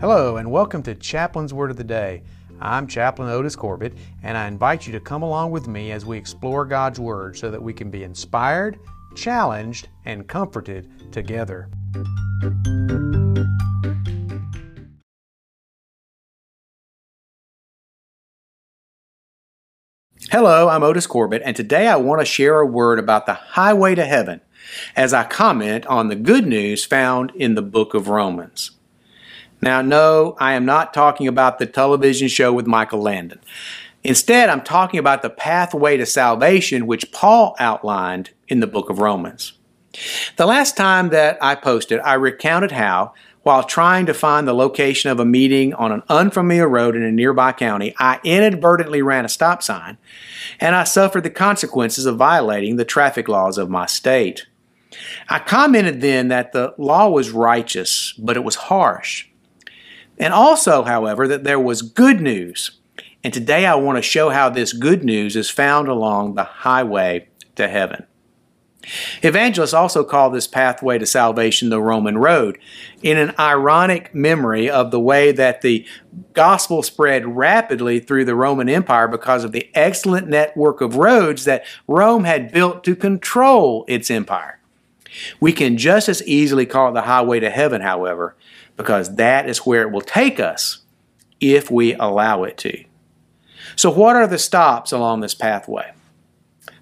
Hello, and welcome to Chaplain's Word of the Day. I'm Chaplain Otis Corbett, and I invite you to come along with me as we explore God's Word so that we can be inspired, challenged, and comforted together. Hello, I'm Otis Corbett, and today I want to share a word about the highway to heaven as I comment on the good news found in the book of Romans. Now, no, I am not talking about the television show with Michael Landon. Instead, I'm talking about the pathway to salvation which Paul outlined in the book of Romans. The last time that I posted, I recounted how, while trying to find the location of a meeting on an unfamiliar road in a nearby county, I inadvertently ran a stop sign and I suffered the consequences of violating the traffic laws of my state. I commented then that the law was righteous, but it was harsh. And also, however, that there was good news. And today I want to show how this good news is found along the highway to heaven. Evangelists also call this pathway to salvation the Roman road, in an ironic memory of the way that the gospel spread rapidly through the Roman Empire because of the excellent network of roads that Rome had built to control its empire. We can just as easily call it the highway to heaven, however, because that is where it will take us if we allow it to. So, what are the stops along this pathway?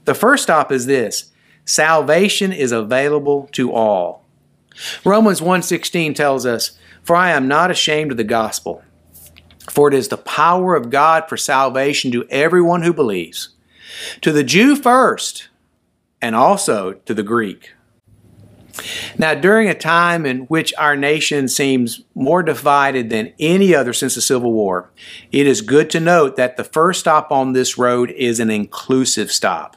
The first stop is this salvation is available to all. Romans 1:16 tells us, "For I am not ashamed of the gospel, for it is the power of God for salvation to everyone who believes, to the Jew first, and also to the Greek." Now, during a time in which our nation seems more divided than any other since the Civil War, it is good to note that the first stop on this road is an inclusive stop.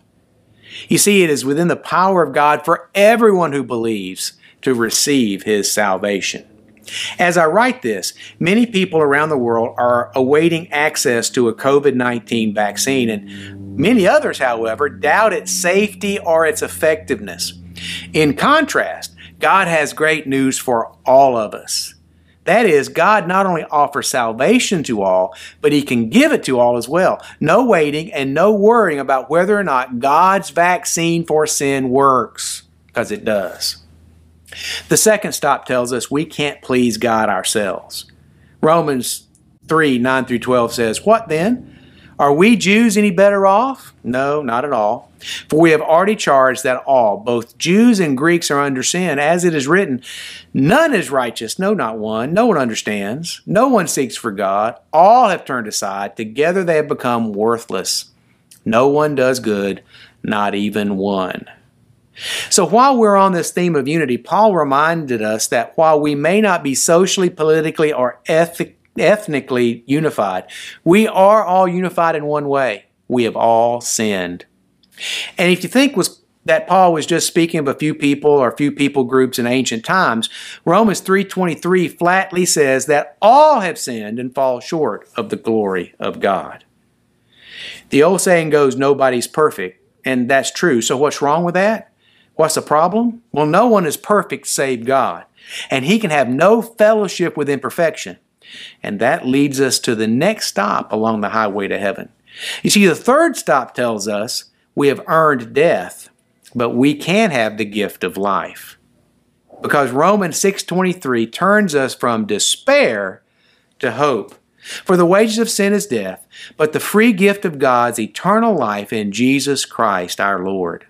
You see, it is within the power of God for everyone who believes to receive His salvation. As I write this, many people around the world are awaiting access to a COVID 19 vaccine, and many others, however, doubt its safety or its effectiveness. In contrast, God has great news for all of us. That is, God not only offers salvation to all, but He can give it to all as well. No waiting and no worrying about whether or not God's vaccine for sin works, because it does. The second stop tells us we can't please God ourselves. Romans 3 9 through 12 says, What then? Are we Jews any better off? No, not at all. For we have already charged that all, both Jews and Greeks, are under sin, as it is written, None is righteous, no, not one. No one understands. No one seeks for God. All have turned aside. Together they have become worthless. No one does good, not even one. So while we're on this theme of unity, Paul reminded us that while we may not be socially, politically, or ethically, ethnically unified. We are all unified in one way. We have all sinned. And if you think was that Paul was just speaking of a few people or a few people groups in ancient times, Romans 3:23 flatly says that all have sinned and fall short of the glory of God. The old saying goes nobody's perfect, and that's true. So what's wrong with that? What's the problem? Well, no one is perfect save God, and he can have no fellowship with imperfection. And that leads us to the next stop along the highway to heaven. You see, the third stop tells us we have earned death, but we can have the gift of life. Because Romans 6:23 turns us from despair to hope. For the wages of sin is death, but the free gift of God's eternal life in Jesus Christ our Lord.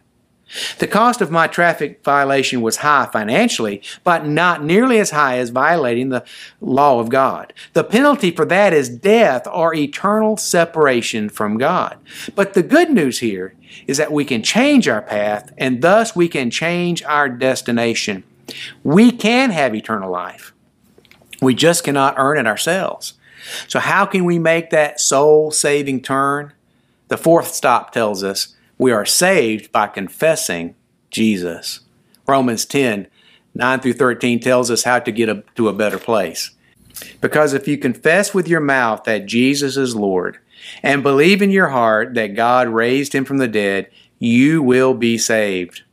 The cost of my traffic violation was high financially, but not nearly as high as violating the law of God. The penalty for that is death or eternal separation from God. But the good news here is that we can change our path and thus we can change our destination. We can have eternal life. We just cannot earn it ourselves. So, how can we make that soul saving turn? The fourth stop tells us we are saved by confessing Jesus. Romans 10 9 through 13 tells us how to get a, to a better place. Because if you confess with your mouth that Jesus is Lord and believe in your heart that God raised him from the dead, you will be saved.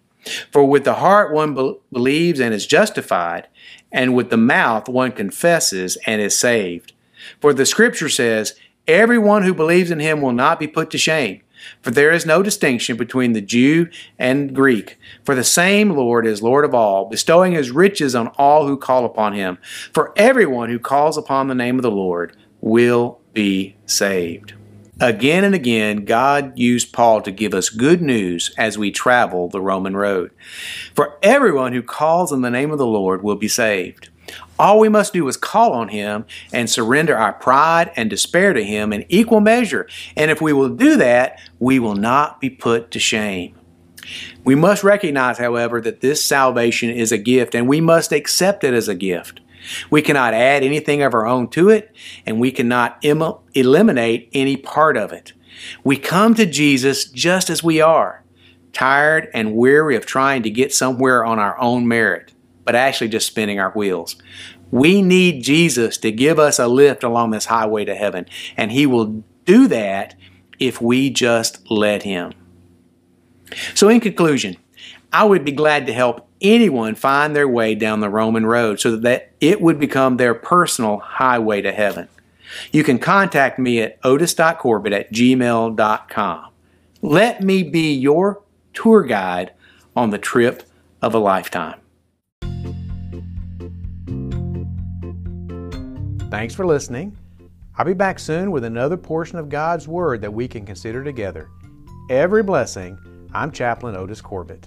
For with the heart one be- believes and is justified, and with the mouth one confesses and is saved. For the scripture says, Everyone who believes in him will not be put to shame. For there is no distinction between the Jew and Greek. For the same Lord is Lord of all, bestowing his riches on all who call upon him. For everyone who calls upon the name of the Lord will be saved. Again and again, God used Paul to give us good news as we travel the Roman road. For everyone who calls on the name of the Lord will be saved. All we must do is call on Him and surrender our pride and despair to Him in equal measure. And if we will do that, we will not be put to shame. We must recognize, however, that this salvation is a gift and we must accept it as a gift. We cannot add anything of our own to it, and we cannot Im- eliminate any part of it. We come to Jesus just as we are, tired and weary of trying to get somewhere on our own merit but actually just spinning our wheels. We need Jesus to give us a lift along this highway to heaven, and He will do that if we just let Him. So, in conclusion, I would be glad to help anyone find their way down the Roman road so that it would become their personal highway to heaven. You can contact me at otis.corbett at gmail.com. Let me be your tour guide on the trip of a lifetime. Thanks for listening. I'll be back soon with another portion of God's Word that we can consider together. Every blessing, I'm Chaplain Otis Corbett.